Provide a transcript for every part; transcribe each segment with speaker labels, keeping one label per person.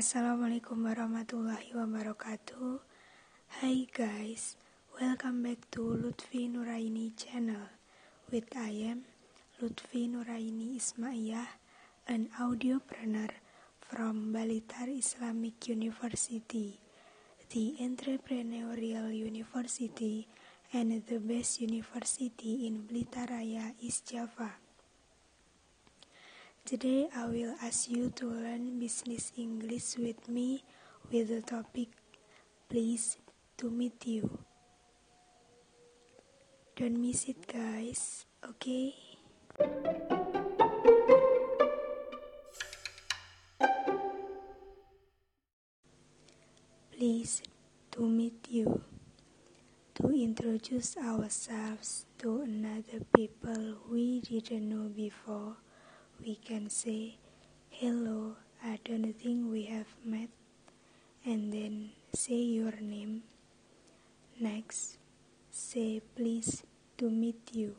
Speaker 1: Assalamualaikum warahmatullahi wabarakatuh. Hai guys, welcome back to Lutfi Nuraini channel With I am Lutfi Nuraini Ismaiyah An audiopreneur from Balitar Islamic University The entrepreneurial university and the best university in Blitar Raya, East Java Today I will ask you to learn business English with me with the topic Please to meet you. Don't miss it guys, okay? Please to meet you. To introduce ourselves to another people we didn't know before we can say, Hello, I don't think we have met, and then say your name. Next, say please to meet you.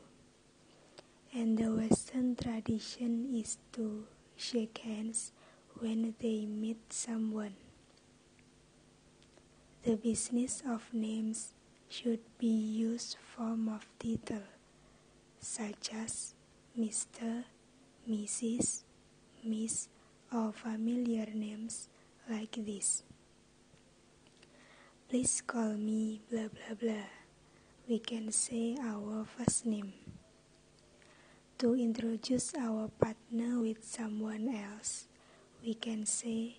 Speaker 1: And the Western tradition is to shake hands when they meet someone. The business of names should be used form of title, such as Mr. Mrs., Miss, or familiar names like this. Please call me blah blah blah. We can say our first name. To introduce our partner with someone else, we can say,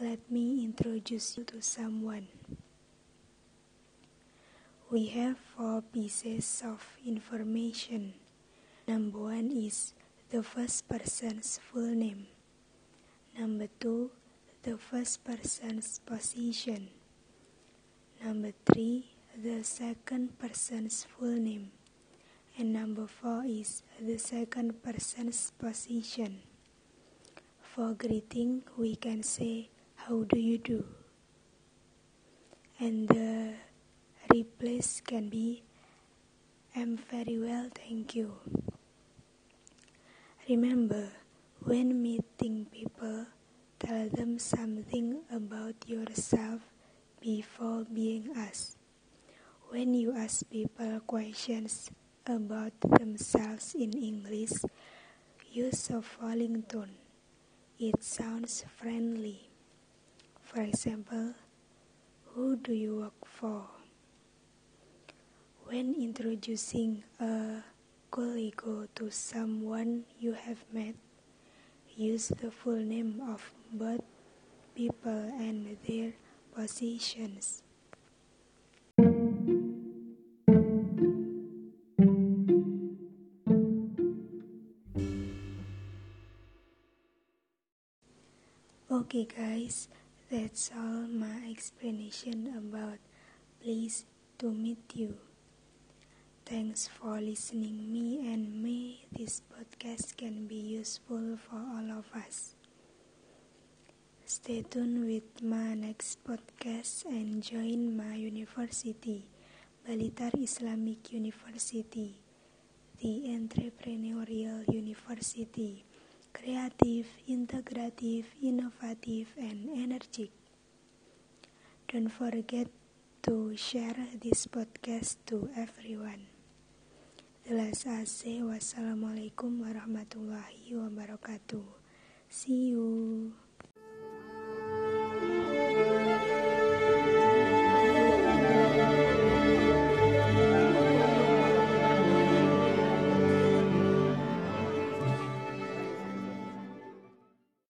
Speaker 1: Let me introduce you to someone. We have four pieces of information. Number one is the first person's full name. Number two, the first person's position. Number three, the second person's full name. And number four is the second person's position. For greeting, we can say, How do you do? And the replace can be, I'm very well, thank you. Remember, when meeting people, tell them something about yourself before being asked. When you ask people questions about themselves in English, use a falling tone. It sounds friendly. For example, who do you work for? When introducing a colleague to someone you have met, use the full name of both people and their positions. Okay guys, that's all my explanation about please to meet you. Thanks for listening me and may this podcast can be useful for all of us. Stay tuned with my next podcast and join my university, Balitar Islamic University, the entrepreneurial university, creative, integrative, innovative, and energetic. Don't forget to share this podcast to everyone. Jelas AC. Wassalamualaikum warahmatullahi wabarakatuh. See you.